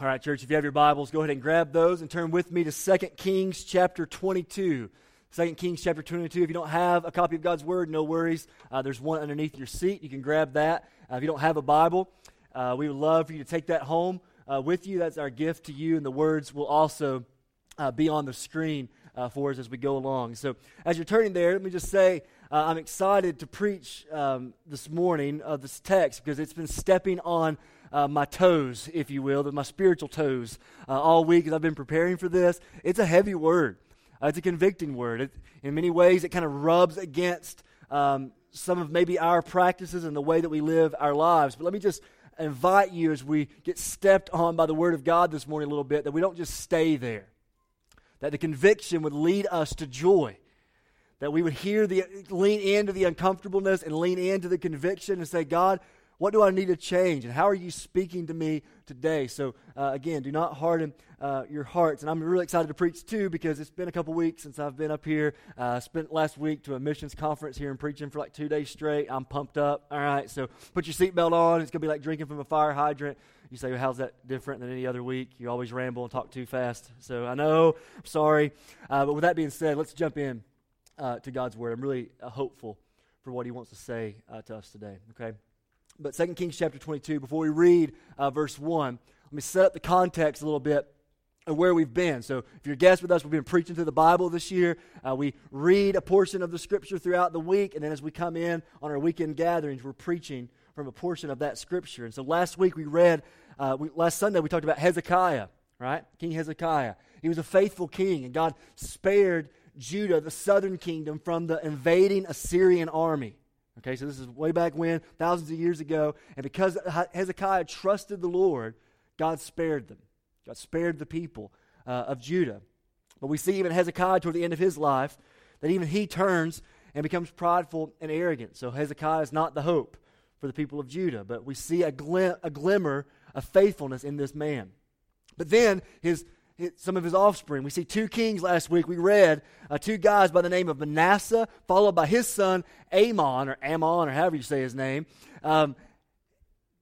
All right, church, if you have your Bibles, go ahead and grab those and turn with me to 2 Kings chapter 22. 2 Kings chapter 22. If you don't have a copy of God's Word, no worries. Uh, there's one underneath your seat. You can grab that. Uh, if you don't have a Bible, uh, we would love for you to take that home uh, with you. That's our gift to you, and the words will also uh, be on the screen uh, for us as we go along. So, as you're turning there, let me just say I'm excited to preach um, this morning of this text because it's been stepping on uh, my toes, if you will, my spiritual toes, uh, all week as I've been preparing for this. It's a heavy word. Uh, it's a convicting word. It, in many ways, it kind of rubs against um, some of maybe our practices and the way that we live our lives. But let me just invite you as we get stepped on by the Word of God this morning a little bit that we don't just stay there. That the conviction would lead us to joy. That we would hear the lean into the uncomfortableness and lean into the conviction and say, God, what do I need to change? And how are you speaking to me today? So, uh, again, do not harden uh, your hearts. And I'm really excited to preach too because it's been a couple weeks since I've been up here. Uh, spent last week to a missions conference here and preaching for like two days straight. I'm pumped up. All right, so put your seatbelt on. It's going to be like drinking from a fire hydrant. You say, well, how's that different than any other week? You always ramble and talk too fast. So I know, I'm sorry. Uh, but with that being said, let's jump in uh, to God's Word. I'm really uh, hopeful for what He wants to say to us today, okay? But 2 Kings chapter 22, before we read uh, verse 1, let me set up the context a little bit of where we've been. So, if you're a guest with us, we've been preaching through the Bible this year. Uh, we read a portion of the scripture throughout the week, and then as we come in on our weekend gatherings, we're preaching from a portion of that scripture. And so, last week we read, uh, we, last Sunday we talked about Hezekiah, right? King Hezekiah. He was a faithful king, and God spared Judah, the southern kingdom, from the invading Assyrian army. Okay, so this is way back when, thousands of years ago. And because Hezekiah trusted the Lord, God spared them. God spared the people uh, of Judah. But we see even Hezekiah toward the end of his life that even he turns and becomes prideful and arrogant. So Hezekiah is not the hope for the people of Judah. But we see a, glim- a glimmer of faithfulness in this man. But then his some of his offspring. We see two kings last week. We read uh, two guys by the name of Manasseh, followed by his son Amon, or Ammon, or however you say his name. Um,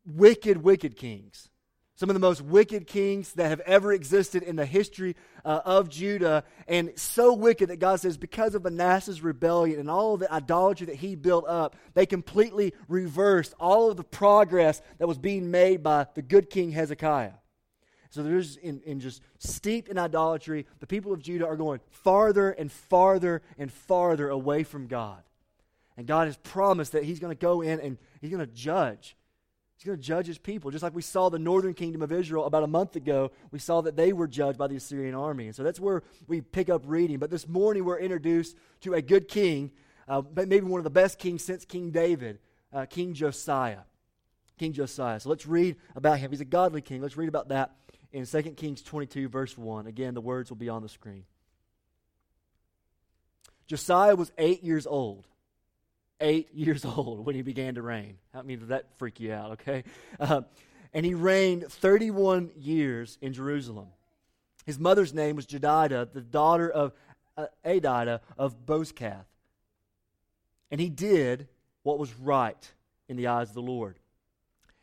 wicked, wicked kings. Some of the most wicked kings that have ever existed in the history uh, of Judah. And so wicked that God says, because of Manasseh's rebellion and all the idolatry that he built up, they completely reversed all of the progress that was being made by the good king Hezekiah. So there's in, in just steeped in idolatry, the people of Judah are going farther and farther and farther away from God. And God has promised that He's going to go in and He's going to judge. He's going to judge His people. Just like we saw the northern kingdom of Israel about a month ago, we saw that they were judged by the Assyrian army. And so that's where we pick up reading. But this morning we're introduced to a good king, uh, maybe one of the best kings since King David, uh, King Josiah. King Josiah. So let's read about him. He's a godly king. Let's read about that in 2 Kings 22, verse 1. Again, the words will be on the screen. Josiah was eight years old. Eight years old when he began to reign. I mean, did that freak you out, okay? Uh, and he reigned 31 years in Jerusalem. His mother's name was Jedidah, the daughter of uh, Adida of Bozkath. And he did what was right in the eyes of the Lord.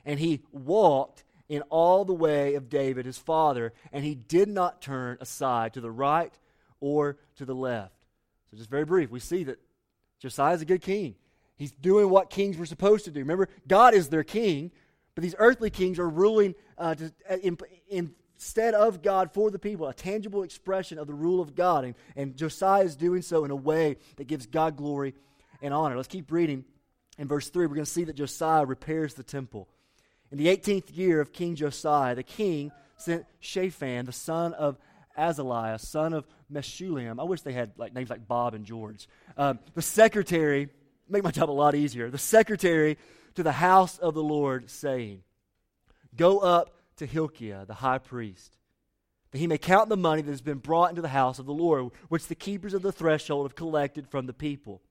And he walked in all the way of David, his father, and he did not turn aside to the right or to the left. So, just very brief, we see that Josiah is a good king. He's doing what kings were supposed to do. Remember, God is their king, but these earthly kings are ruling uh, to, uh, in, in, instead of God for the people, a tangible expression of the rule of God. And, and Josiah is doing so in a way that gives God glory and honor. Let's keep reading. In verse 3, we're going to see that Josiah repairs the temple. In the 18th year of King Josiah, the king sent Shaphan, the son of Azaliah, son of Meshullam. I wish they had like names like Bob and George. Um, the secretary, make my job a lot easier. The secretary to the house of the Lord, saying, Go up to Hilkiah, the high priest, that he may count the money that has been brought into the house of the Lord, which the keepers of the threshold have collected from the people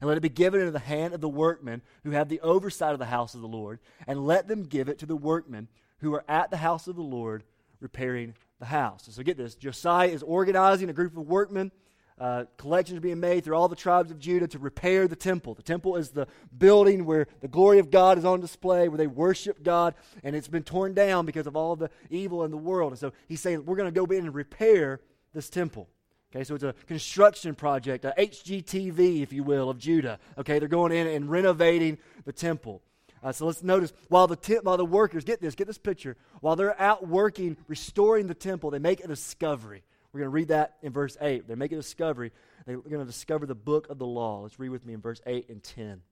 and let it be given into the hand of the workmen who have the oversight of the house of the Lord, and let them give it to the workmen who are at the house of the Lord repairing the house. So get this Josiah is organizing a group of workmen uh, collections are being made through all the tribes of Judah to repair the temple. The temple is the building where the glory of God is on display, where they worship God, and it's been torn down because of all the evil in the world. And so he's saying, We're going to go in and repair this temple. Okay, so it's a construction project, a HGTV, if you will, of Judah. Okay, they're going in and renovating the temple. Uh, so let's notice while the te- while the workers get this, get this picture. While they're out working, restoring the temple, they make a discovery. We're going to read that in verse 8. They make a discovery. They're going to discover the book of the law. Let's read with me in verse 8 and 10.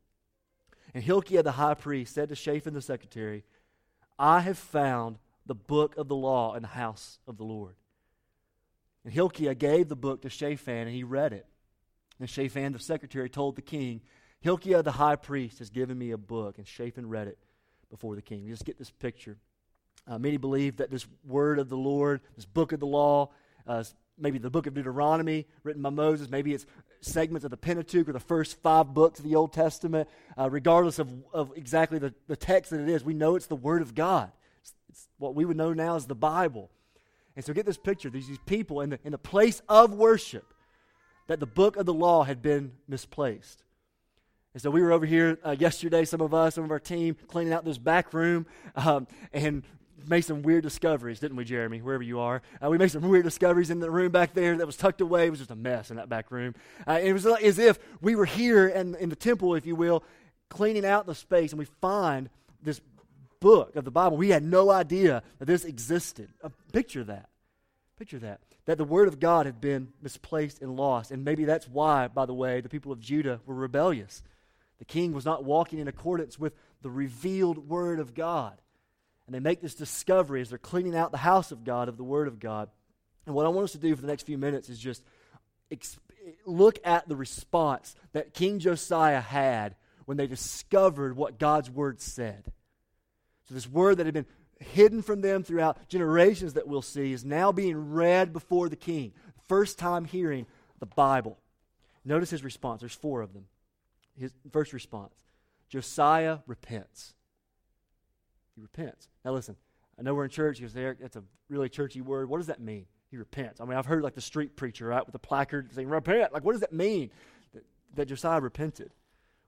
And Hilkiah the high priest said to Shaphan the secretary, I have found the book of the law in the house of the Lord. And Hilkiah gave the book to Shaphan, and he read it. And Shaphan the secretary told the king, Hilkiah the high priest has given me a book. And Shaphan read it before the king. just get this picture. Uh, many believe that this word of the Lord, this book of the law, uh, maybe the book of Deuteronomy written by Moses, maybe it's segments of the Pentateuch or the first five books of the Old Testament. Uh, regardless of, of exactly the, the text that it is, we know it's the Word of God. It's, it's what we would know now as the Bible. And so get this picture these, these people in the, in the place of worship that the book of the law had been misplaced. And so we were over here uh, yesterday, some of us, some of our team, cleaning out this back room. Um, and made some weird discoveries, didn't we, Jeremy? Wherever you are, uh, we made some weird discoveries in the room back there that was tucked away. It was just a mess in that back room. Uh, it was as if we were here in, in the temple, if you will, cleaning out the space, and we find this book of the Bible. We had no idea that this existed. Uh, picture that. Picture that. That the Word of God had been misplaced and lost. And maybe that's why, by the way, the people of Judah were rebellious. The king was not walking in accordance with the revealed Word of God. And they make this discovery as they're cleaning out the house of God, of the Word of God. And what I want us to do for the next few minutes is just exp- look at the response that King Josiah had when they discovered what God's Word said. So, this Word that had been hidden from them throughout generations that we'll see is now being read before the king. First time hearing the Bible. Notice his response. There's four of them. His first response Josiah repents. He repents. Now, listen, I know we're in church. He goes, there, that's a really churchy word. What does that mean? He repents. I mean, I've heard like the street preacher, right, with the placard saying, repent. Like, what does that mean? That, that Josiah repented.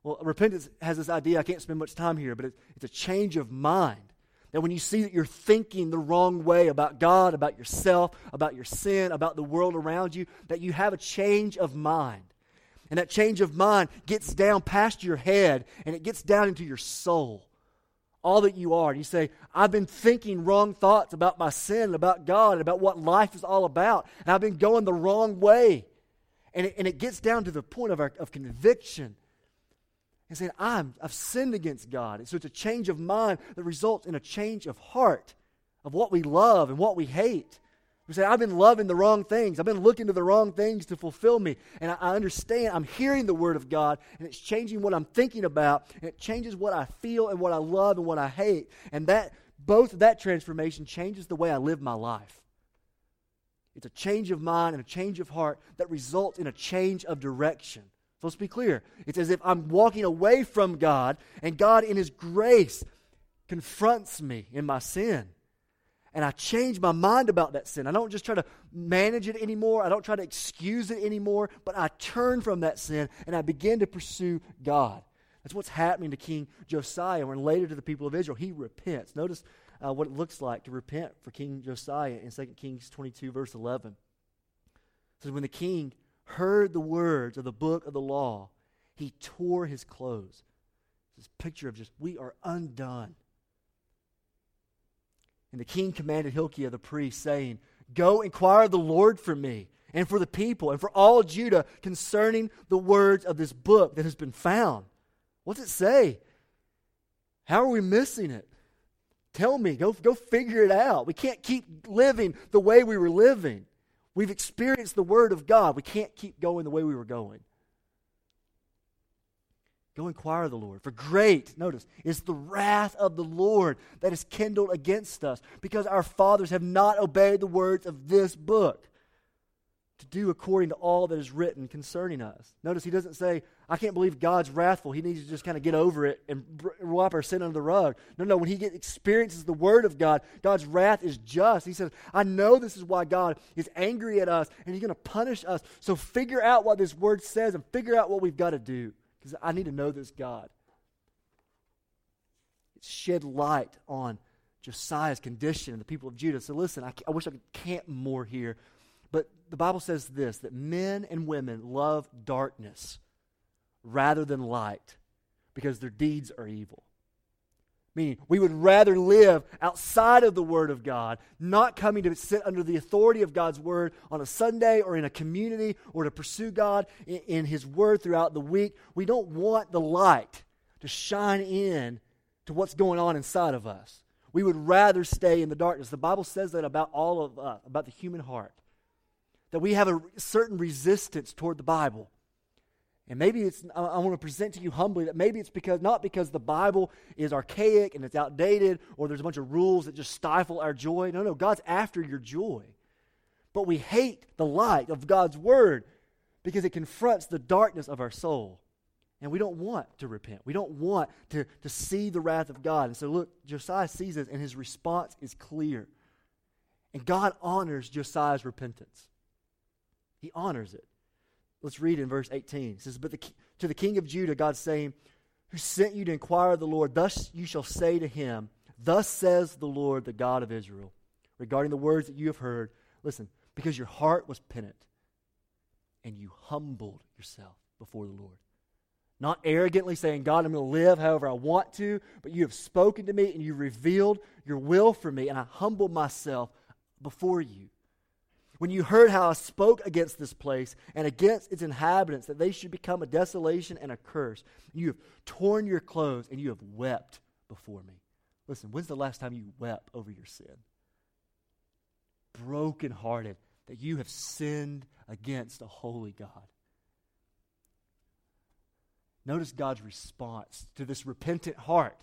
Well, repentance has this idea, I can't spend much time here, but it, it's a change of mind. That when you see that you're thinking the wrong way about God, about yourself, about your sin, about the world around you, that you have a change of mind. And that change of mind gets down past your head and it gets down into your soul all that you are. And you say, I've been thinking wrong thoughts about my sin, about God, about what life is all about. And I've been going the wrong way. And it, and it gets down to the point of, our, of conviction and saying, I'm, I've sinned against God. And so it's a change of mind that results in a change of heart of what we love and what we hate. We say, I've been loving the wrong things. I've been looking to the wrong things to fulfill me. And I, I, understand I'm hearing the Word of God, and it's changing what I'm thinking about, and it changes what I feel and what I love and what I hate. And that both that transformation changes the way I live my life. It's a change of mind and a change of heart that results in a change of direction. So let's be clear. It's as if I'm walking away from God, and God, in His grace, confronts me in my sin and I change my mind about that sin. I don't just try to manage it anymore. I don't try to excuse it anymore, but I turn from that sin and I begin to pursue God. That's what's happening to King Josiah when later to the people of Israel. He repents. Notice uh, what it looks like to repent for King Josiah in 2 Kings 22, verse 11. It says, When the king heard the words of the book of the law, he tore his clothes. This picture of just, we are undone. And the king commanded Hilkiah the priest, saying, Go inquire of the Lord for me and for the people and for all Judah concerning the words of this book that has been found. What's it say? How are we missing it? Tell me. Go, go figure it out. We can't keep living the way we were living. We've experienced the Word of God. We can't keep going the way we were going. Go inquire of the Lord. For great, notice, is the wrath of the Lord that is kindled against us, because our fathers have not obeyed the words of this book. to do according to all that is written concerning us. Notice he doesn't say, I can't believe God's wrathful. He needs to just kind of get over it and wipe our sin under the rug. No, no, when he get, experiences the word of God, God's wrath is just. He says, I know this is why God is angry at us and he's going to punish us. So figure out what this word says and figure out what we've got to do because I need to know this God. It shed light on Josiah's condition and the people of Judah. So listen, I, I wish I could camp more here but the Bible says this that men and women love darkness rather than light because their deeds are evil. Meaning, we would rather live outside of the Word of God, not coming to sit under the authority of God's Word on a Sunday or in a community or to pursue God in, in His Word throughout the week. We don't want the light to shine in to what's going on inside of us. We would rather stay in the darkness. The Bible says that about all of us, about the human heart that we have a certain resistance toward the Bible. And maybe it's, I, want to present to you humbly that maybe it's because, not because the Bible is archaic and it's outdated or there's a bunch of rules that just stifle our joy. No, no, God's after your joy. But we hate the light of God's Word because it confronts the darkness of our soul. And we don't want to repent. We don't want to, to see the wrath of God. And so, look, Josiah sees this, and his response is clear. And God honors Josiah's repentance. He honors it. Let's read in verse 18. It says, But the, to the king of Judah, God's saying, Who sent you to inquire of the Lord, thus you shall say to him, Thus says the Lord, the God of Israel, regarding the words that you have heard. Listen, because your heart was penitent and you humbled yourself before the Lord. Not arrogantly saying, God, I'm going to live however I want to, but you have spoken to me and you revealed your will for me, and I humble myself before you when you heard how I spoke against this place and against its inhabitants, that they should become a desolation and a curse, you have torn your clothes and you have wept before me. Listen, when's the last time you wept over your sin? Brokenhearted that you have sinned against a holy God. Notice God's response to this repentant heart.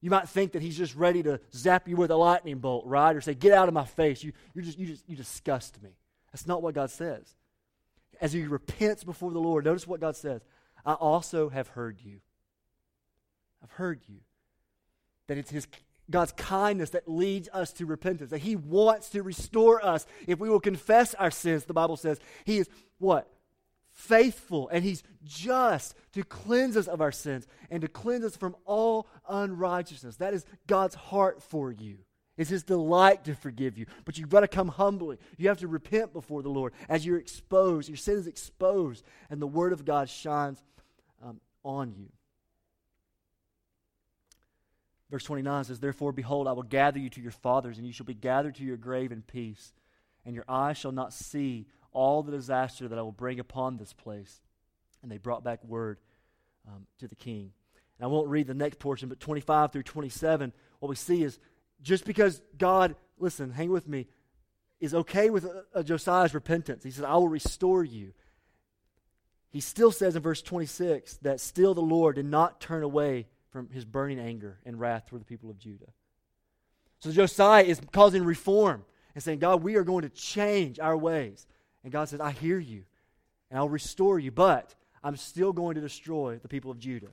You might think that he's just ready to zap you with a lightning bolt, right? Or say, Get out of my face. You, you, just, you, just, you disgust me. That's not what God says. As he repents before the Lord, notice what God says I also have heard you. I've heard you. That it's his God's kindness that leads us to repentance. That He wants to restore us if we will confess our sins. The Bible says He is what? Faithful and he's just to cleanse us of our sins and to cleanse us from all unrighteousness. That is God's heart for you. It's his delight to forgive you. But you've got to come humbly. You have to repent before the Lord as you're exposed. Your sin is exposed, and the word of God shines um, on you. Verse 29 says, Therefore, behold, I will gather you to your fathers, and you shall be gathered to your grave in peace, and your eyes shall not see all the disaster that I will bring upon this place. And they brought back word um, to the king. And I won't read the next portion, but 25 through 27, what we see is just because God, listen, hang with me, is okay with uh, Josiah's repentance, he says, I will restore you. He still says in verse 26 that still the Lord did not turn away from his burning anger and wrath toward the people of Judah. So Josiah is causing reform and saying, God, we are going to change our ways. And God says, I hear you, and I'll restore you, but I'm still going to destroy the people of Judah.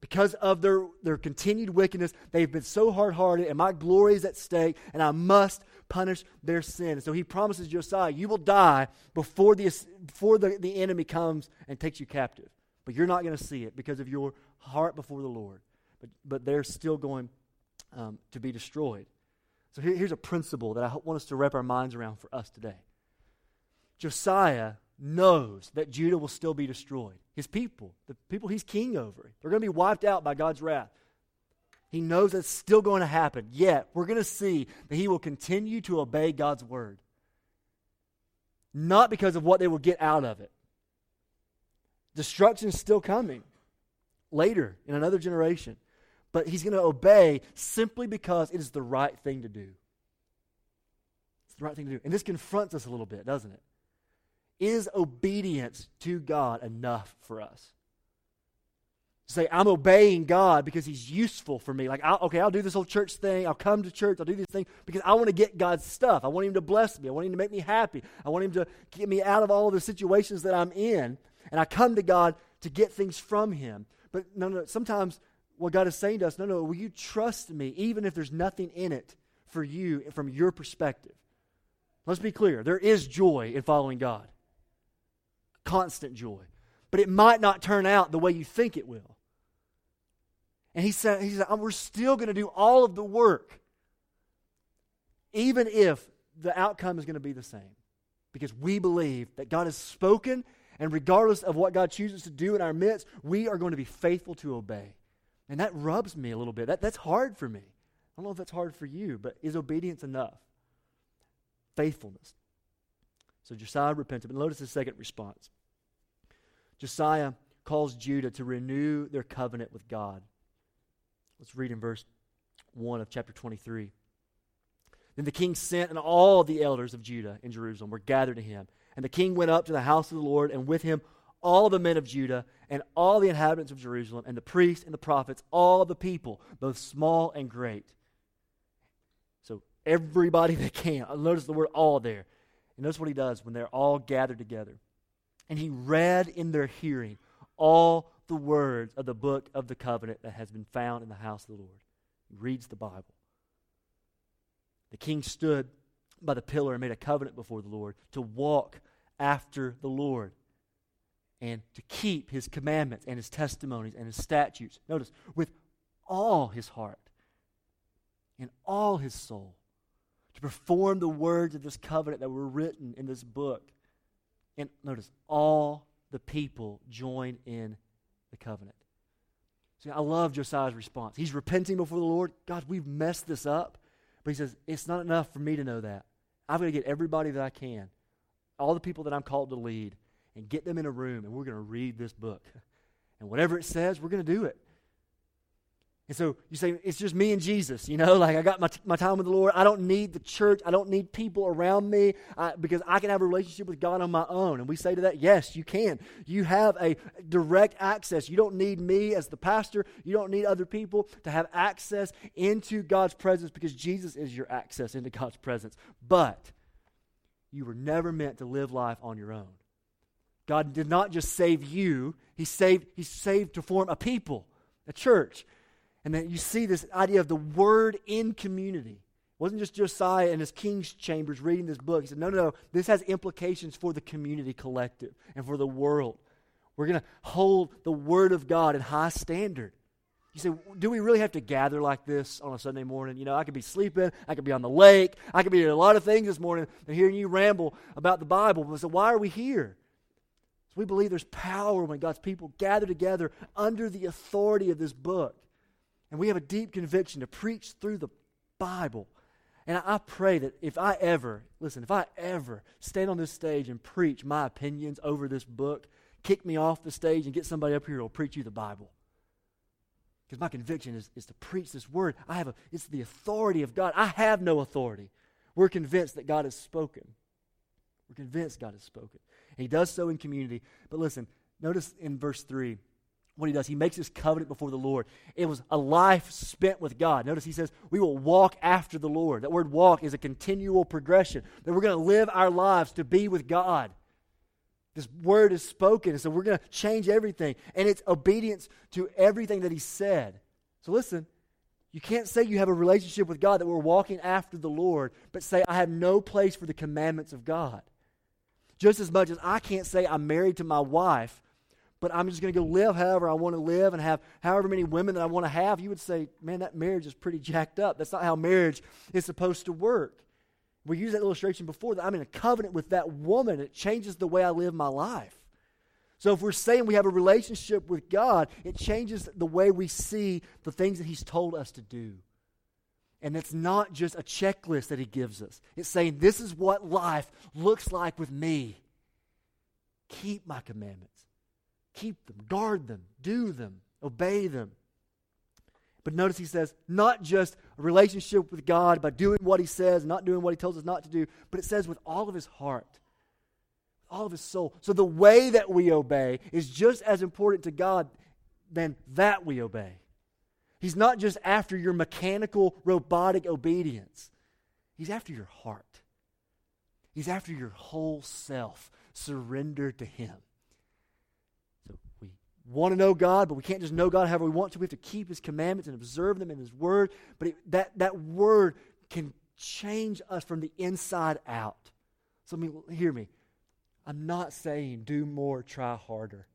Because of their, their continued wickedness, they've been so hard hearted, and my glory is at stake, and I must punish their sin. And so he promises Josiah, You will die before, the, before the, the enemy comes and takes you captive. But you're not going to see it because of your heart before the Lord. But, but they're still going um, to be destroyed. So here, here's a principle that I want us to wrap our minds around for us today. Josiah knows that Judah will still be destroyed. His people, the people he's king over, they're going to be wiped out by God's wrath. He knows that's still going to happen. Yet, we're going to see that he will continue to obey God's word. Not because of what they will get out of it. Destruction is still coming later in another generation. But he's going to obey simply because it is the right thing to do. It's the right thing to do. And this confronts us a little bit, doesn't it? Is obedience to God enough for us? say I'm obeying God because He's useful for me. Like, I'll, okay, I'll do this whole church thing. I'll come to church. I'll do these things because I want to get God's stuff. I want Him to bless me. I want Him to make me happy. I want Him to get me out of all the situations that I'm in. And I come to God to get things from Him. But no, no. Sometimes what God is saying to us, no, no. Will you trust me, even if there's nothing in it for you from your perspective? Let's be clear. There is joy in following God. Constant joy. But it might not turn out the way you think it will. And he said, he said We're still going to do all of the work, even if the outcome is going to be the same. Because we believe that God has spoken, and regardless of what God chooses to do in our midst, we are going to be faithful to obey. And that rubs me a little bit. That, that's hard for me. I don't know if that's hard for you, but is obedience enough? Faithfulness. So Josiah repented. But notice the second response. Josiah calls Judah to renew their covenant with God. Let's read in verse 1 of chapter 23. Then the king sent, and all the elders of Judah in Jerusalem were gathered to him. And the king went up to the house of the Lord, and with him all the men of Judah, and all the inhabitants of Jerusalem, and the priests and the prophets, all the people, both small and great. So everybody that can. Notice the word all there. And notice what he does when they're all gathered together. And he read in their hearing all the words of the book of the covenant that has been found in the house of the Lord. He reads the Bible. The king stood by the pillar and made a covenant before the Lord to walk after the Lord and to keep his commandments and his testimonies and his statutes. Notice, with all his heart and all his soul, to perform the words of this covenant that were written in this book. And notice, all the people joined in the covenant. See, I love Josiah's response. He's repenting before the Lord. God, we've messed this up. But he says, it's not enough for me to know that. I'm going to get everybody that I can, all the people that I'm called to lead, and get them in a room, and we're going to read this book. And whatever it says, we're going to do it. And so you say, it's just me and Jesus, you know, like I got my, my time with the Lord. I don't need the church. I don't need people around me I, because I can have a relationship with God on my own. And we say to that, yes, you can. You have a direct access. You don't need me as the pastor. You don't need other people to have access into God's presence because Jesus is your access into God's presence. But you were never meant to live life on your own. God did not just save you, He saved, he saved to form a people, a church. And then you see this idea of the word in community. It wasn't just Josiah in his king's chambers reading this book. He said, no, no, no. This has implications for the community collective and for the world. We're going to hold the word of God in high standard. You say, do we really have to gather like this on a Sunday morning? You know, I could be sleeping, I could be on the lake, I could be doing a lot of things this morning and hearing you ramble about the Bible. But so why are we here? So we believe there's power when God's people gather together under the authority of this book. And we have a deep conviction to preach through the Bible. And I, pray that if I ever, listen, if I ever stand on this stage and preach my opinions over this book, kick me off the stage and get somebody up here who will preach you the Bible. Because my conviction is, is to preach this word. I have a, it's the authority of God. I have no authority. We're convinced that God has spoken. We're convinced God has spoken. And he does so in community. But listen, notice in verse 3 what he does. He makes this covenant before the Lord. It was a life spent with God. Notice he says, we will walk after the Lord. That word walk is a continual progression, that we're going to live our lives to be with God. This word is spoken, and so we're going to change everything. And it's obedience to everything that he said. So listen, you can't say you have a relationship with God that we're walking after the Lord, but say, I have no place for the commandments of God. Just as much as I can't say I'm married to my wife but I'm just going to go live however I want to live and have however many women that I want to have, you would say, man, that marriage is pretty jacked up. That's not how marriage is supposed to work. We used that illustration before that I'm in a covenant with that woman. It changes the way I live my life. So if we're saying we have a relationship with God, it changes the way we see the things that He's told us to do. And it's not just a checklist that He gives us, it's saying, this is what life looks like with me. Keep my commandments keep them, guard them, do them, obey them. But notice he says, not just a relationship with God by doing what he says, not doing what he tells us not to do, but it says with all of his heart, all of his soul. So the way that we obey is just as important to God than that we obey. He's not just after your mechanical, robotic obedience, He's after your heart. He's after your whole self surrendered to Him. Want to know God, but we can't just know God however we want to. We have to keep His commandments and observe them in His Word. But it, that, that Word can change us from the inside out. So, I mean, hear me. I'm not saying do more, try harder.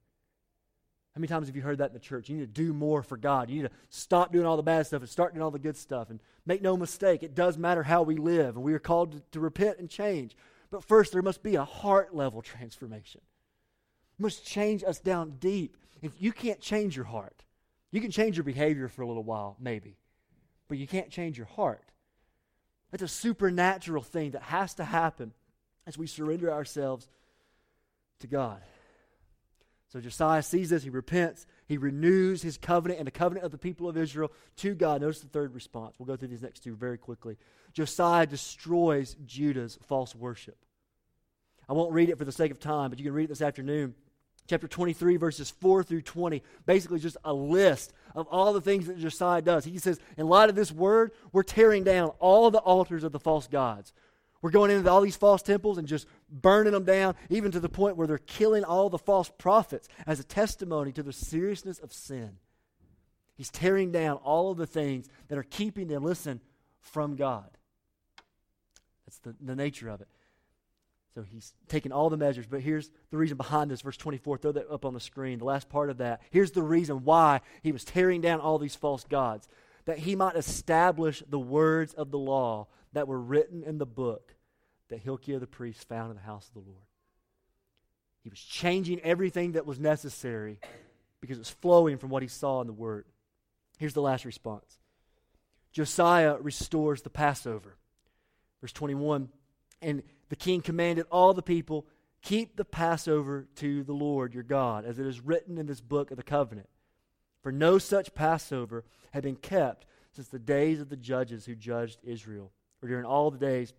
How many times have you heard that in the church? You need to do more for God. You need to stop doing all the bad stuff and start doing all the good stuff. And make no mistake, it does matter how we live, and we are called to, to repent and change. But first, there must be a heart level transformation. Must change us down deep. If you can't change your heart, you can change your behavior for a little while, maybe, but you can't change your heart. That's a supernatural thing that has to happen as we surrender ourselves to God. So Josiah sees this, he repents, he renews his covenant and the covenant of the people of Israel to God. Notice the third response. We'll go through these next two very quickly. Josiah destroys Judah's false worship. I won't read it for the sake of time, but you can read it this afternoon. Chapter 23, verses 4 through 20, basically just a list of all the things that Josiah does. He says, in light of this word, we're tearing down all the altars of the false gods. We're going into all these false temples and just burning them down, even to the point where they're killing all the false prophets as a testimony to the seriousness of sin. He's tearing down all of the things that are keeping them, listen, from God. That's the, the nature of it. So he's taking all the measures, but here's the reason behind this, verse 24. Throw that up on the screen, the last part of that. Here's the reason why he was tearing down all these false gods that he might establish the words of the law that were written in the book that Hilkiah the priest found in the house of the Lord. He was changing everything that was necessary because it was flowing from what he saw in the Word. Here's the last response Josiah restores the Passover. Verse 21 And the king commanded all the people, Keep the Passover to the Lord your God, as it is written in this book of the covenant. For no such Passover had been kept since the days of the judges who judged Israel, or during all the days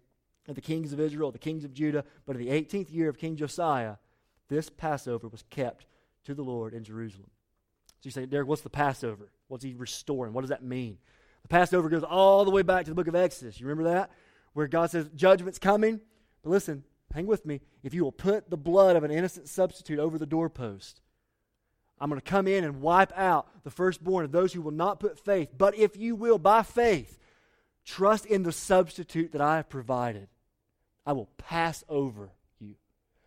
of the kings of Israel, the kings of Judah. But in the 18th year of King Josiah, this Passover was kept to the Lord in Jerusalem. So you say, Derick, what's the Passover? What's he restoring? What does that mean? The Passover goes all the way back to the book of Exodus. You remember that? Where God says, judgment's coming. But listen, hang with me. If you will put the blood of an innocent substitute over the doorpost, I'm going to come in and wipe out the firstborn of those who will not put faith. But if you will, by faith, trust in the substitute that I have provided, I will pass over you.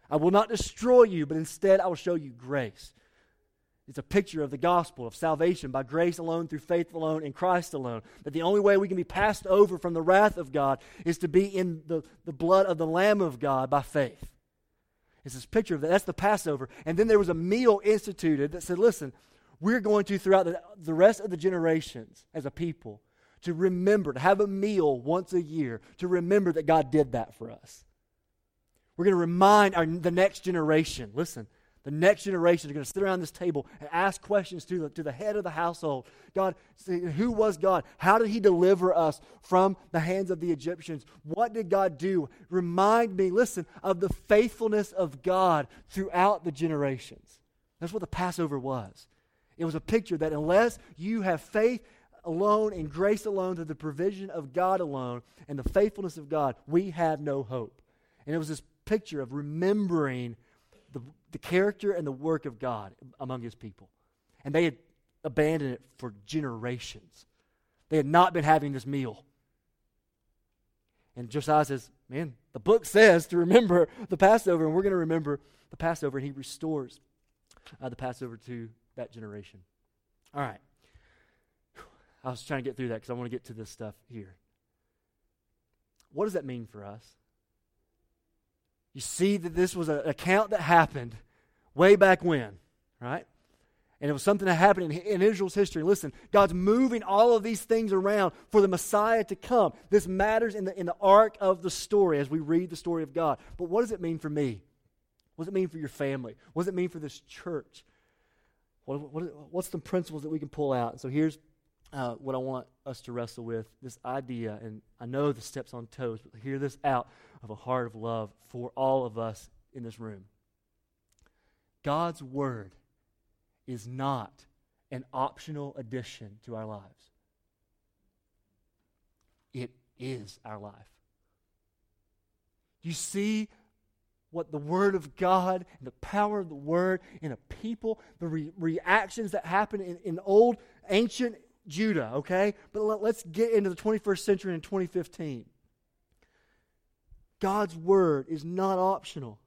I will not destroy you, but instead I will show you grace. It's a picture of the gospel of salvation by grace alone, through faith alone, in Christ alone. That the only way we can be passed over from the wrath of God is to be in the, the blood of the Lamb of God by faith. It's this picture of that. That's the Passover. And then there was a meal instituted that said, listen, we're going to, throughout the, the rest of the generations as a people, to remember, to have a meal once a year, to remember that God did that for us. We're going to remind our, the next generation, listen, the next generation is going to sit around this table and ask questions to the, to the head of the household. God, who was God? How did He deliver us from the hands of the Egyptians? What did God do? Remind me, listen, of the faithfulness of God throughout the generations. That's what the Passover was. It was a picture that unless you have faith alone and grace alone through the provision of God alone and the faithfulness of God, we have no hope. And it was this picture of remembering the, the character and the work of God among his people. And they had abandoned it for generations. They had not been having this meal. And Josiah says, Man, the book says to remember the Passover, and we're going to remember the Passover, and he restores uh, the Passover to that generation. All right. I was trying to get through that because I want to get to this stuff here. What does that mean for us? You see that this was an account that happened way back when, right? And it was something that happened in, in, Israel's history. Listen, God's moving all of these things around for the Messiah to come. This matters in the, in the arc of the story as we read the story of God. But what does it mean for me? What does it mean for your family? What does it mean for this church? What, what, what's the principles that we can pull out? so here's uh, what I want us to wrestle with this idea, and I know the steps on toes, but hear this out of a heart of love for all of us in this room. God's word is not an optional addition to our lives. It is our life. You see what the Word of God and the power of the Word in a people, the re- reactions that happen in, in old, ancient Judah, okay? But let, let's get into the 21st century in 2015. God's Word is not optional.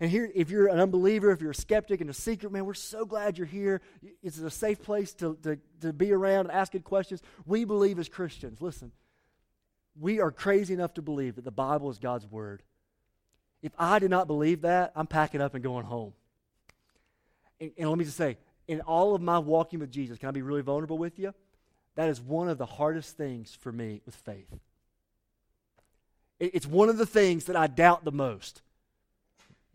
And here, if you're an unbeliever, if you're a skeptic and a seeker, man, we're so glad you're here. It's a safe place to, to, to be around and ask good questions. We believe as Christians, listen, we are crazy enough to believe that the Bible is God's Word. If I did not believe that, I'm packing up and going home. And, and let me just say, in all of my walking with Jesus, can I be really vulnerable with you? That is one of the hardest things for me with faith. It, it's one of the things that I doubt the most.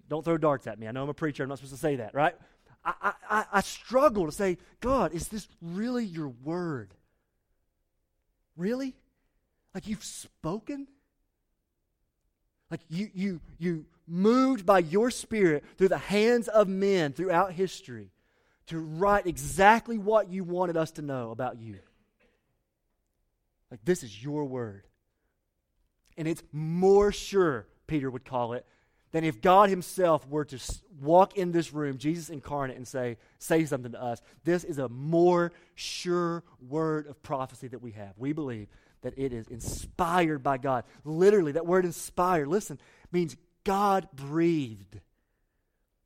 Don't throw darts at me. I know I'm a preacher. I'm not supposed to say that, right? I, I, I struggle to say, God, is this really your word? Really? Like you've spoken? Like you, you, you moved by your spirit through the hands of men throughout history to write exactly what you wanted us to know about you. Like this is your word. And it's more sure, Peter would call it, than if God Himself were to walk in this room, Jesus incarnate, and say, say something to us. This is a more sure word of prophecy that we have. We believe that it is inspired by God. Literally, that word inspired, listen, means God breathed.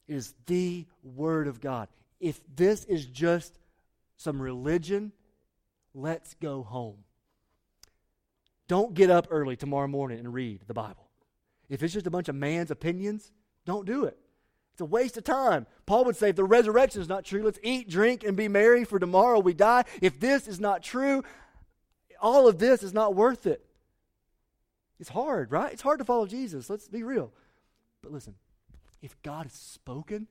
Is the Word of God. If this is just some religion, let's go home. Don't get up early tomorrow morning and read the Bible. If it's just a bunch of man's opinions, don't do it. It's a waste of time. Paul would say, if the resurrection is not true, let's eat, drink, and be merry, for tomorrow we die. If this is not true, all of this is not worth it. It's hard, right? It's hard to follow Jesus. Let's be real. But listen, if God has spoken,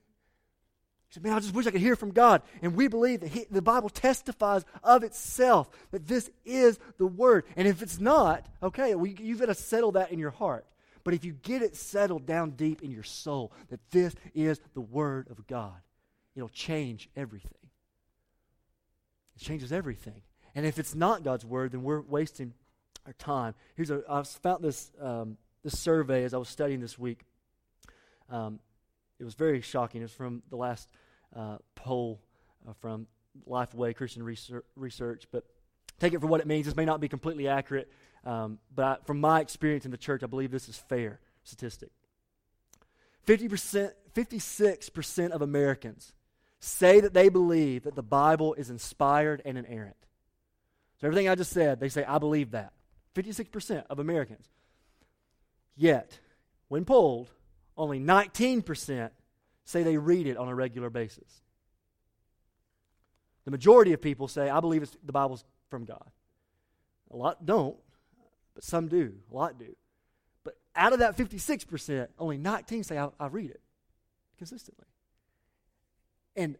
he said, Man, I just wish I could hear from God. And we believe that he, the Bible testifies of itself that this is the Word. And if it's not, okay, you've got to settle that in your heart. But if you get it settled down deep in your soul that this is the Word of God, it'll change everything. It changes everything. And if it's not God's Word, then we're wasting our time. Here's a, I found this, um, this survey as I was studying this week. Um, it was very shocking. It was from the last uh, poll uh, from Lifeway Christian Research, Research, but take it for what it means. This may not be completely accurate. Um, but I, from my experience in the church, I believe this is fair statistic. 50%, 56% of Americans say that they believe that the Bible is inspired and inerrant. So everything I just said, they say, I believe that. 56% of Americans. Yet, when polled, only 19% say they read it on a regular basis. The majority of people say, I believe the Bible's from God. A lot don't, but some do. A lot do. But out of that 56%, only 19 say, I, I read it consistently. And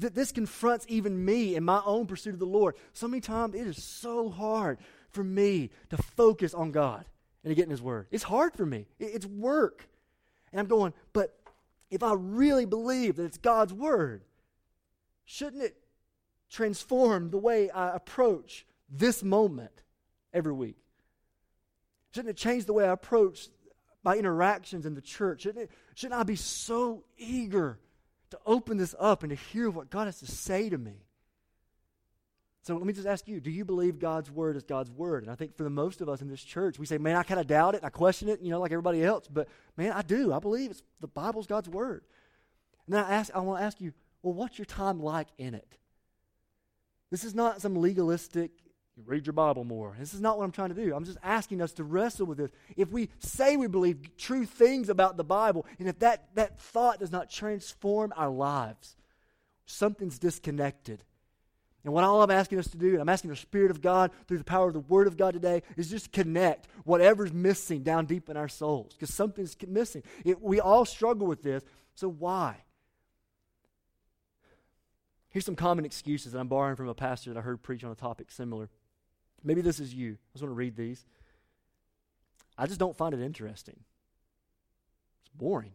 th- this confronts even me in my own pursuit of the Lord. So many times it is so hard for me to focus on God and to get in His Word. It's hard for me, it, it's work. And I'm going, but if I really believe that it's God's Word, shouldn't it transform the way I approach this moment every week? Shouldn't it change the way I approach my interactions in the church? Shouldn't, it, shouldn't I be so eager to open this up and to hear what God has to say to me? So let me just ask you do you believe God's word is God's word? And I think for the most of us in this church, we say, man, I kind of doubt it. I question it, you know, like everybody else. But man, I do. I believe it's, the Bible's God's word. And then I, ask, I want to ask you, well, what's your time like in it? This is not some legalistic, read your Bible more. This is not what I'm trying to do. I'm just asking us to wrestle with this. If we say we believe true things about the Bible, and if that, that thought does not transform our lives, something's disconnected. And what all I'm asking us to do, and I'm asking the Spirit of God through the power of the Word of God today, is just connect whatever's missing down deep in our souls. Because something's missing. It, we all struggle with this. So why? Here's some common excuses that I'm borrowing from a pastor that I heard preach on a topic similar. Maybe this is you. I just want to read these. I just don't find it interesting. It's boring.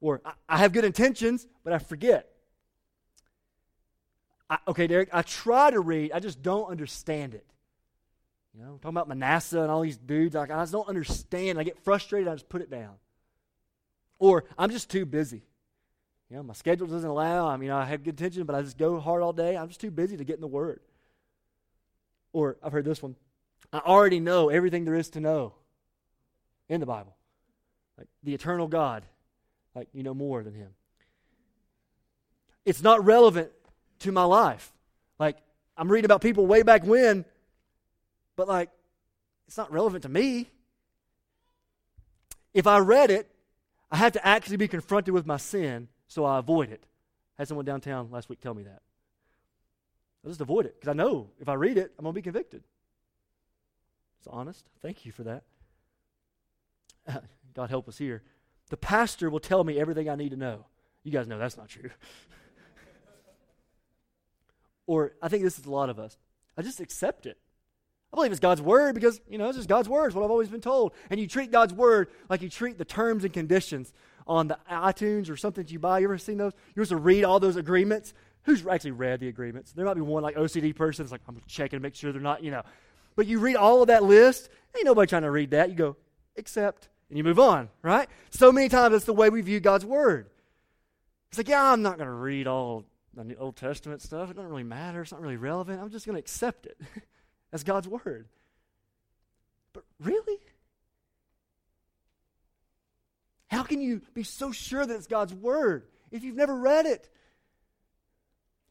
Or I, I have good intentions, but I forget. I, okay, Derick, I try to read, I just don't understand it. You know, talking about Manasseh and all these dudes, like, I just don't understand. I get frustrated, I just put it down. Or I'm just too busy. You know, my schedule doesn't allow. I mean, I have good attention, but I just go hard all day. I'm just too busy to get in the Word. Or I've heard this one. I already know everything there is to know in the Bible. Like the eternal God. Like you know more than Him. It's not relevant to my life. Like I'm reading about people way back when, but like it's not relevant to me. If I read it, I have to actually be confronted with my sin so I avoid it. I had someone downtown last week tell me that. I just avoid it because I know if I read it, I'm going to be convicted. It's honest. Thank you for that. God help us here. The pastor will tell me everything I need to know. You guys know that's not true. or I think this is a lot of us. I just accept it. I believe it's God's word because, you know, it's just God's word. It's what I've always been told. And you treat God's word like you treat the terms and conditions on the iTunes or something that you buy. You ever seen those? You're supposed to read all those agreements. Who's actually read the agreements? There might be one like OCD person that's like, I'm checking to make sure they're not, you know. But you read all of that list. Ain't nobody trying to read that. You go, accept, and you move on, right? So many times that's the way we view God's word. It's like, yeah, I'm not going to read all the Old Testament stuff. It doesn't really matter. It's not really relevant. I'm just going to accept it as God's word. But really? How can you be so sure that it's God's word if you've never read it?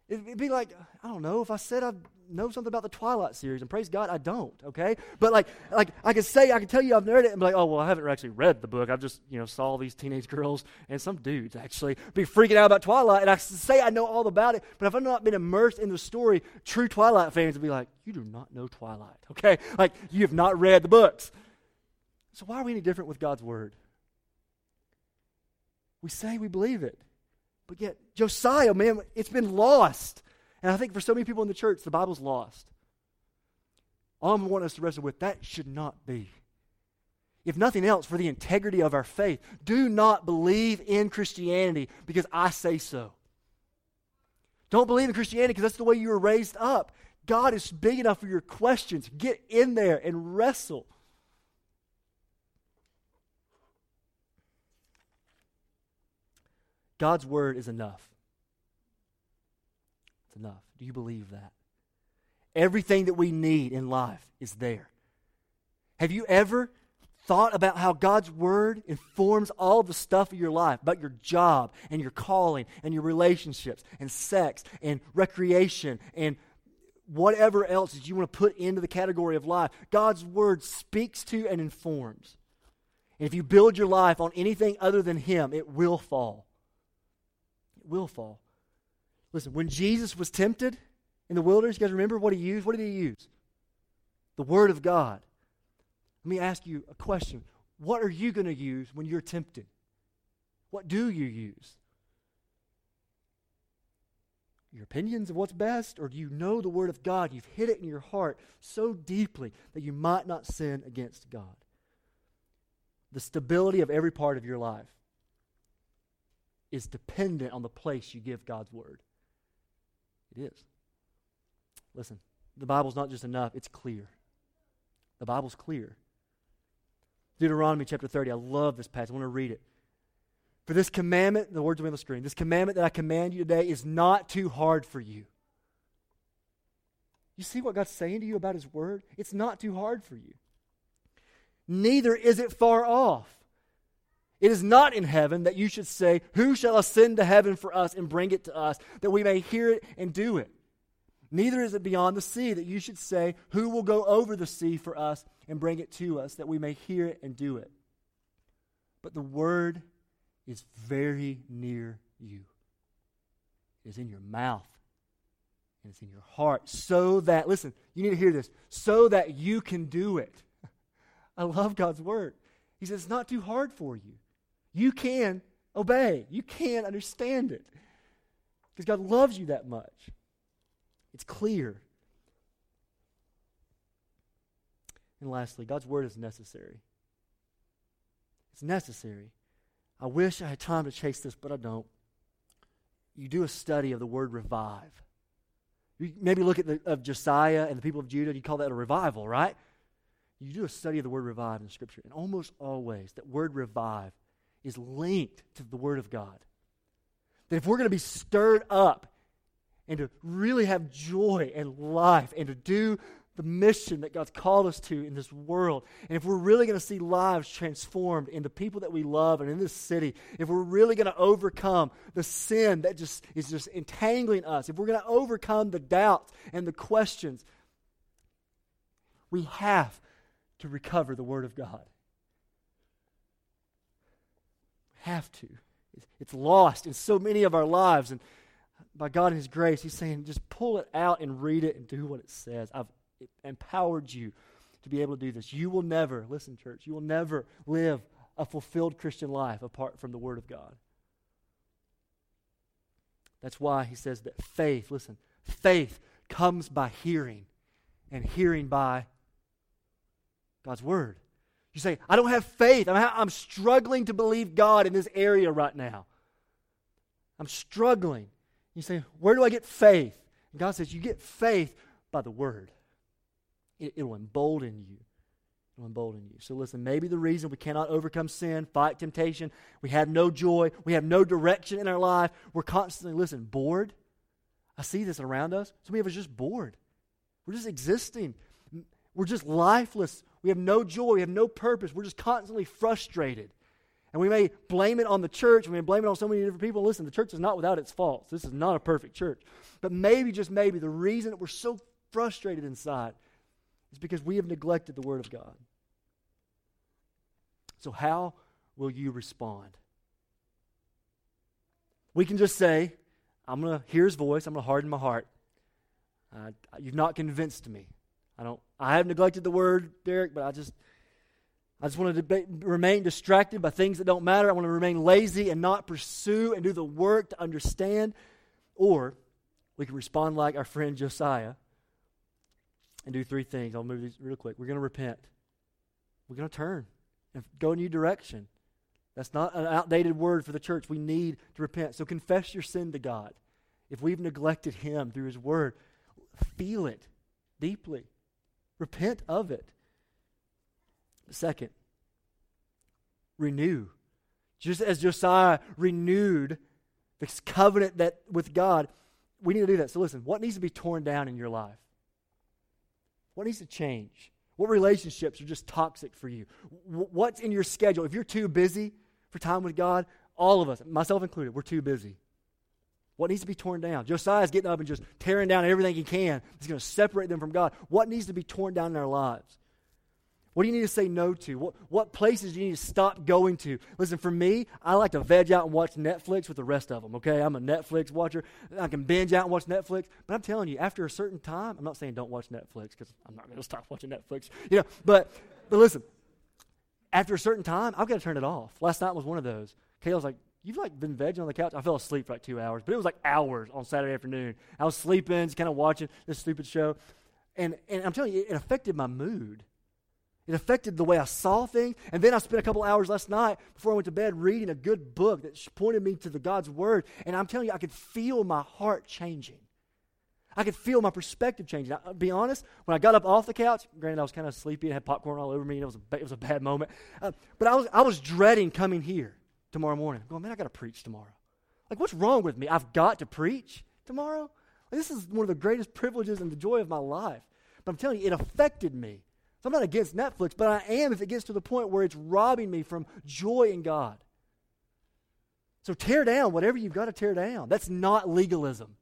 It'd be like, I don't know, if I said I know something about the Twilight series, and praise God, I don't, okay? But like, like I could say, I can tell you I've read it, and be like, oh, well, I haven't actually read the book. I've just, you know, saw these teenage girls and some dudes actually be freaking out about Twilight, and I say I know all about it, but if I've not been immersed in the story, true Twilight fans would be like, you do not know Twilight, okay? Like, you have not read the books. So why are we any different with God's Word? We say we believe it. But yet, Josiah, man, it's been lost. And I think for so many people in the church, the Bible's lost. All I want us to wrestle with, that should not be. If nothing else, for the integrity of our faith, do not believe in Christianity because I say so. Don't believe in Christianity because that's the way you were raised up. God is big enough for your questions. Get in there and wrestle. God's word is enough. It's enough. Do you believe that? Everything that we need in life is there. Have you ever thought about how God's word informs all the stuff of your life, about your job and your calling and your relationships and sex and recreation and whatever else that you want to put into the category of life? God's word speaks to and informs. And if you build your life on anything other than Him, it will fall will fall. Listen, when Jesus was tempted in the wilderness, you guys remember what he used? What did he use? The Word of God. Let me ask you a question. What are you going to use when you're tempted? What do you use? Your opinions of what's best, or do you know the Word of God? You've hid it in your heart so deeply that you might not sin against God. The stability of every part of your life is dependent on the place you give God's word. It is. Listen, the Bible's not just enough, it's clear. The Bible's clear. Deuteronomy chapter 30, I love this passage. I want to read it. For this commandment, the words will be on the screen, this commandment that I command you today is not too hard for you. You see what God's saying to you about His Word? It's not too hard for you. Neither is it far off. It is not in heaven that you should say, Who shall ascend to heaven for us and bring it to us, that we may hear it and do it? Neither is it beyond the sea that you should say, Who will go over the sea for us and bring it to us, that we may hear it and do it? But the word is very near you. It is in your mouth and it's in your heart, so that, listen, you need to hear this, so that you can do it. I love God's word. He says, It's not too hard for you. You can obey, you can understand it. Because God loves you that much. It's clear. And lastly, God's word is necessary. It's necessary. I wish I had time to chase this, but I don't. You do a study of the word revive. You maybe look at the, of Josiah and the people of Judah, you call that a revival, right? You do a study of the word revive in Scripture, and almost always that word revive is linked to the Word of God. That if we're going to be stirred up and to really have joy and life and to do the mission that God's called us to in this world, and if we're really going to see lives transformed in the people that we love and in this city, if we're really going to overcome the sin that just is just entangling us, if we're going to overcome the doubts and the questions, we have to recover the Word of God. Have to. It's lost in so many of our lives. And by God and His grace, He's saying, just pull it out and read it and do what it says. I've empowered you to be able to do this. You will never, listen, church, you will never live a fulfilled Christian life apart from the Word of God. That's why He says that faith, listen, faith comes by hearing, and hearing by God's Word. You say, I don't have faith. I'm, struggling to believe God in this area right now. I'm struggling. You say, Where do I get faith? And God says, You get faith by the Word. It, it'll embolden you. Embolden you. So listen, maybe the reason we cannot overcome sin, fight temptation, we have no joy, we have no direction in our life, we're constantly, listen, bored. I see this around us. So many of us just bored. We're just existing. We're just lifeless. We have no joy. We have no purpose. We're just constantly frustrated. And we may blame it on the church. We may blame it on so many different people. Listen, the church is not without its faults. This is not a perfect church. But maybe, just maybe, the reason that we're so frustrated inside is because we have neglected the Word of God. So, how will you respond? We can just say, I'm going to hear His voice. I'm going to harden my heart. Uh, you've not convinced me. I don't. I have neglected the word, Derick, but I just, I just want to remain distracted by things that don't matter. I want to remain lazy and not pursue and do the work to understand. Or we can respond like our friend Josiah and do three things. I'll move these real quick. We're going to repent. We're going to turn and go a new direction. That's not an outdated word for the church. We need to repent. So confess your sin to God. If we've neglected Him through His Word, feel it deeply. Repent of it. Second, renew. Just as Josiah renewed this covenant that with God, we need to do that. So listen, what needs to be torn down in your life? What needs to change? What relationships are just toxic for you? What's in your schedule? If you're too busy for time with God, all of us, myself included, we're too busy. What needs to be torn down? Josiah's getting up and just tearing down everything he can. He's going to separate them from God. What needs to be torn down in our lives? What do you need to say no to? What, what places do you need to stop going to? Listen, for me, I like to veg out and watch Netflix with the rest of them, okay? I'm a Netflix watcher. I can binge out and watch Netflix. But I'm telling you, after a certain time, I'm not saying don't watch Netflix because I'm not going to stop watching Netflix, you know, but, but listen, after a certain time, I've got to turn it off. Last night was one of those. Kayla's like, You've like been vegging on the couch. I fell asleep for like two hours, but it was like hours on Saturday afternoon. I was sleeping, just kind of watching this stupid show, and and I'm telling you, it affected my mood. It affected the way I saw things. And then I spent a couple hours last night before I went to bed reading a good book that pointed me to the God's Word. And I'm telling you, I could feel my heart changing. I could feel my perspective changing. I'll be honest, when I got up off the couch, granted I was kind of sleepy and had popcorn all over me, and it was a, it was a bad moment. Uh, but I was, I was dreading coming here tomorrow morning. I'm going, man, I got to preach tomorrow. Like, what's wrong with me? I've got to preach tomorrow? Like, this is one of the greatest privileges and the joy of my life. But I'm telling you, it affected me. So I'm not against Netflix, but I am if it gets to the point where it's robbing me from joy in God. So tear down whatever you've got to tear down. That's not legalism.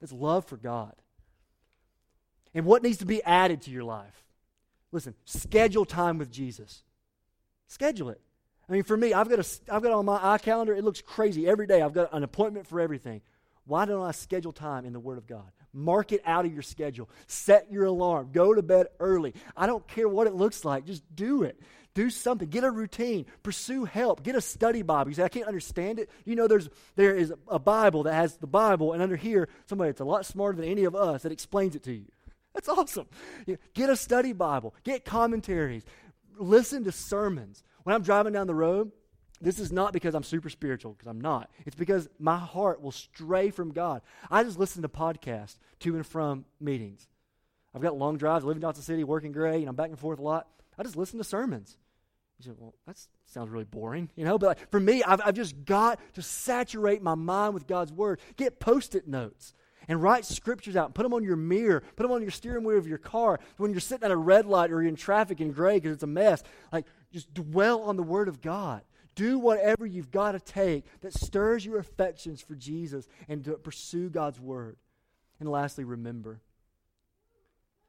That's love for God. And what needs to be added to your life? Listen, schedule time with Jesus. Schedule it. I mean, for me, I've got, a, I've got on my iCalendar, it looks crazy. Every day I've got an appointment for everything. Why don't I schedule time in the Word of God? Mark it out of your schedule. Set your alarm. Go to bed early. I don't care what it looks like. Just do it. Do something. Get a routine. Pursue help. Get a study Bible. You say, I can't understand it. You know, there's there is a Bible that has the Bible, and under here, somebody that's a lot smarter than any of us that explains it to you. That's awesome. Get a study Bible. Get commentaries. Listen to sermons. When I'm driving down the road, This is not because I'm super spiritual, because I'm not. It's because my heart will stray from God. I just listen to podcasts to and from meetings. I've got long drives, living in Johnson City, working Gray, and I'm back and forth a lot. I just listen to sermons. You say, well, that sounds really boring, you know? But like, for me, I've, I've just got to saturate my mind with God's Word. Get post it notes and write scriptures out. Put them on your mirror. Put them on your steering wheel of your car. When you're sitting at a red light or you're in traffic in Gray because it's a mess, like just dwell on the Word of God. Do whatever you've got to take that stirs your affections for Jesus and to pursue God's Word. And lastly, remember.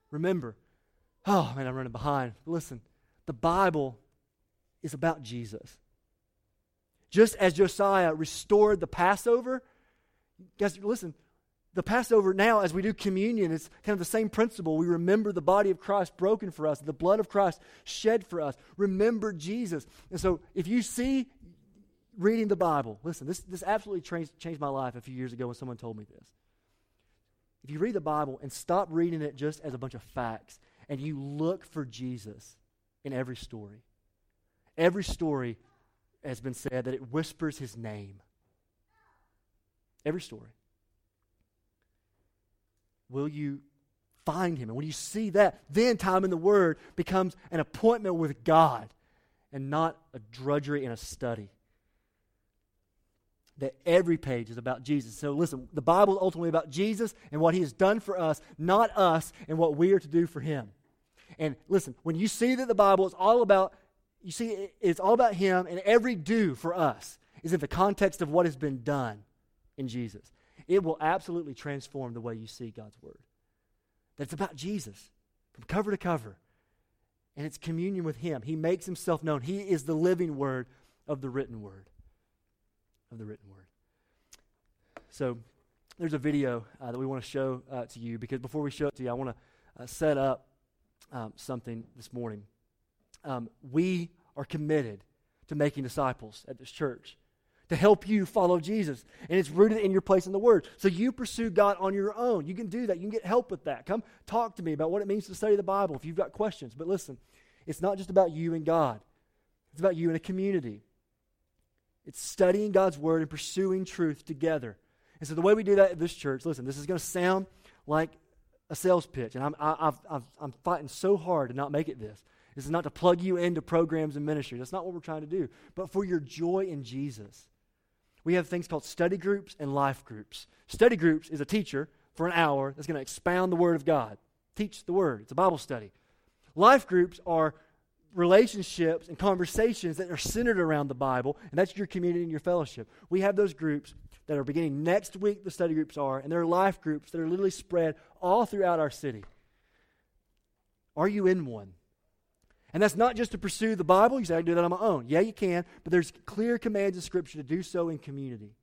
Remember. Oh, man, I'm running behind. Listen, the Bible is about Jesus. Just as Josiah restored the Passover, guys, listen, the Passover now, as we do communion, it's kind of the same principle. We remember the body of Christ broken for us, the blood of Christ shed for us. Remember Jesus. And so if you see reading the Bible, listen, this, this absolutely changed, changed my life a few years ago when someone told me this. If you read the Bible and stop reading it just as a bunch of facts and you look for Jesus in every story, every story has been said that it whispers his name. Every story will you find him? And when you see that, then time in the Word becomes an appointment with God and not a drudgery and a study. That every page is about Jesus. So listen, the Bible is ultimately about Jesus and what he has done for us, not us and what we are to do for him. And listen, when you see that the Bible is all about, you see, it's all about him and every do for us is in the context of what has been done in Jesus it will absolutely transform the way you see God's Word. That it's about Jesus from cover to cover. And it's communion with Him. He makes Himself known. He is the living Word of the written Word. Of the written Word. So there's a video uh, that we want to show uh, to you because before we show it to you, I want to uh, set up um, something this morning. Um, we are committed to making disciples at this church to help you follow Jesus. And it's rooted in your place in the Word. So you pursue God on your own. You can do that. You can get help with that. Come talk to me about what it means to study the Bible if you've got questions. But listen, it's not just about you and God, it's about you and a community. It's studying God's Word and pursuing truth together. And so the way we do that at this church, listen, this is going to sound like a sales pitch. And I'm, I, i am fighting so hard to not make it this. This is not to plug you into programs and ministry. That's not what we're trying to do. But for your joy in Jesus we have things called study groups and life groups. Study groups is a teacher for an hour that's going to expound the Word of God, teach the Word. It's a Bible study. Life groups are relationships and conversations that are centered around the Bible, and that's your community and your fellowship. We have those groups that are beginning next week, the study groups are, and there are life groups that are literally spread all throughout our city. Are you in one? And that's not just to pursue the Bible. You say, I can do that on my own. Yeah, you can, but there's clear commands in Scripture to do so in community.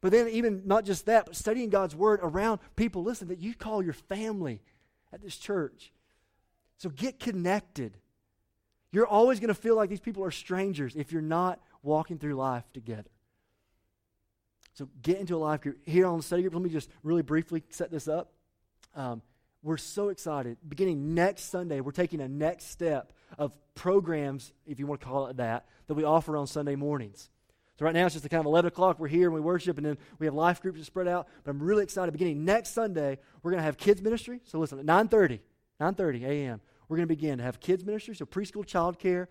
But then, even not just that, but studying God's Word around people, listen, that you call your family at this church. So get connected. You're always going to feel like these people are strangers if you're not walking through life together. So get into a life group. Here on the study group, let me just really briefly set this up. Um, we're so excited. Beginning next Sunday, we're taking a next step of programs, if you want to call it that, that we offer on Sunday mornings. So right now it's just a kind of 11 o'clock. We're here and we worship, and then we have life groups spread out. But I'm really excited. Beginning next Sunday, we're going to have kids ministry. So listen, at 9:30, 9:30 a.m., we're going to begin to have kids ministry, so preschool, child care,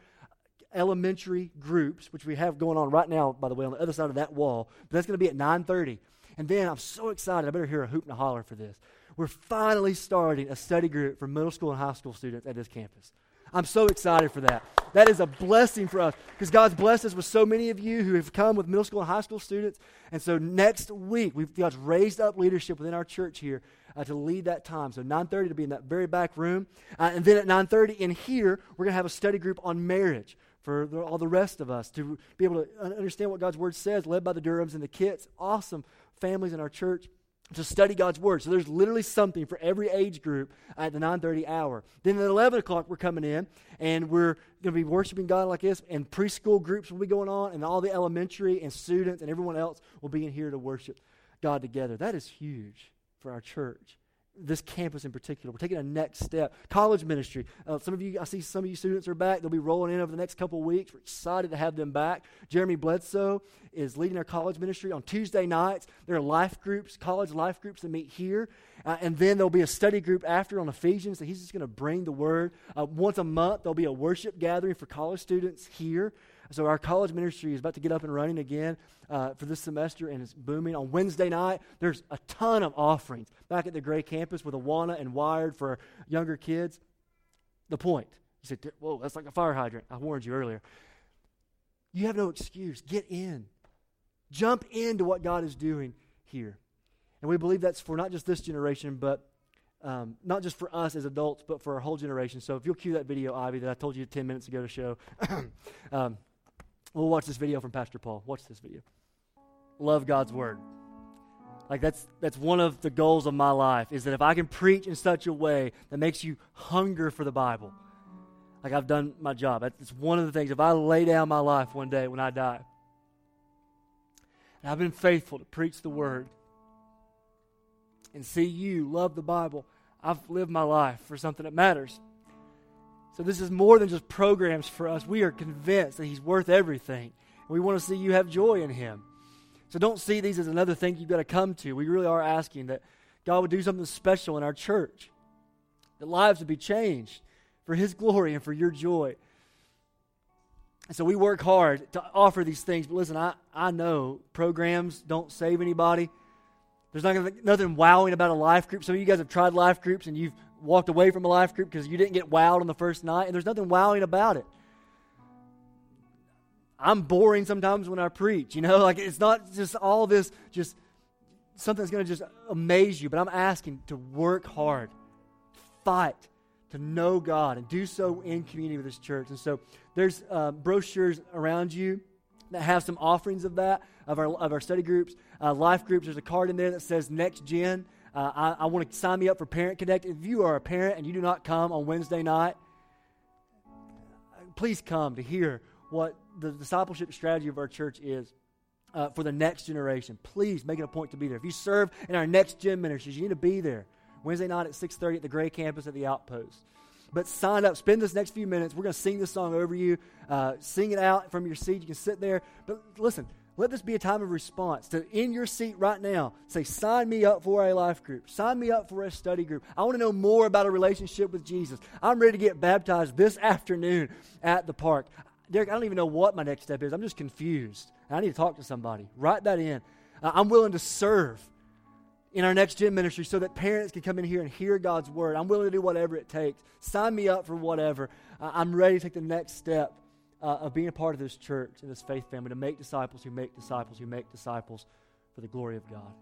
elementary groups, which we have going on right now, by the way, on the other side of that wall. But that's going to be at 9:30. And then I'm so excited. I better hear a hoop and a holler for this. We're finally starting a study group for middle school and high school students at this campus. I'm so excited for that. That is a blessing for us because God's blessed us with so many of you who have come with middle school and high school students. And so next week, we've God's raised up leadership within our church here uh, to lead that time. So 9:30 to be in that very back room, uh, and then at 9:30 in here, we're going to have a study group on marriage for the, all the rest of us to be able to understand what God's word says, led by the Durhams and the Kits. Awesome families in our church to study God's Word. So there's literally something for every age group at the 9.30 hour. Then at 11 o'clock, we're coming in, and we're going to be worshiping God like this, and preschool groups will be going on, and all the elementary and students and everyone else will be in here to worship God together. That is huge for our church. This campus in particular. We're taking a next step. College ministry. Uh, some of you, I see some of you students are back. They'll be rolling in over the next couple weeks. We're excited to have them back. Jeremy Bledsoe is leading our college ministry on Tuesday nights. There are life groups, college life groups that meet here. Uh, and then there'll be a study group after on Ephesians that he's just going to bring the word. Uh, once a month, there'll be a worship gathering for college students here. So our college ministry is about to get up and running again uh, for this semester, and it's booming. On Wednesday night, there's a ton of offerings back at the Gray campus with Awana and Wired for younger kids. The point. You said, whoa, that's like a fire hydrant. I warned you earlier. You have no excuse. Get in. Jump into what God is doing here. And we believe that's for not just this generation, but um, not just for us as adults, but for our whole generation. So if you'll cue that video, Ivy, that I told you 10 minutes ago to show. um, We'll watch this video from Pastor Paul. Watch this video. Love God's word. Like that's that's one of the goals of my life is that if I can preach in such a way that makes you hunger for the Bible, like I've done my job. It's one of the things. If I lay down my life one day when I die, and I've been faithful to preach the word and see you love the Bible, I've lived my life for something that matters. So this is more than just programs for us. We are convinced that He's worth everything. We want to see you have joy in Him. So don't see these as another thing you've got to come to. We really are asking that God would do something special in our church, that lives would be changed for His glory and for your joy. And so we work hard to offer these things. But listen, I, I know programs don't save anybody. There's not nothing wowing about a life group. Some of you guys have tried life groups and you've walked away from a life group because you didn't get wowed on the first night, and there's nothing wowing about it. I'm boring sometimes when I preach, you know, like it's not just all this, just something that's going to just amaze you, but I'm asking to work hard, fight, to know God, and do so in community with this church. And so there's uh, brochures around you that have some offerings of that, of our, of our study groups, uh, life groups. There's a card in there that says Next Gen. Uh, I, I want to sign me up for Parent Connect. If you are a parent and you do not come on Wednesday night, please come to hear what the discipleship strategy of our church is. Uh, for the next generation, please make it a point to be there. If you serve in our next gen ministries, you need to be there Wednesday night at 6:30 at the Gray Campus at the Outpost. But sign up. Spend this next few minutes. We're going to sing this song over you. Uh, sing it out from your seat. You can sit there. But listen, let this be a time of response to in your seat right now say sign me up for a life group. Sign me up for a study group. I want to know more about a relationship with jesus. I'm ready to get baptized this afternoon at the park. Derick i don't even know what my next step is. I'm just confused. I need to talk to somebody. Write that in. Uh, i'm willing to serve in our next gen ministry so that parents can come in here and hear god's word. I'm willing to do whatever it takes. Sign me up for whatever. Uh, i'm ready to take the next step uh, of being a part of this church and this faith family to make disciples who make disciples who make disciples for the glory of God.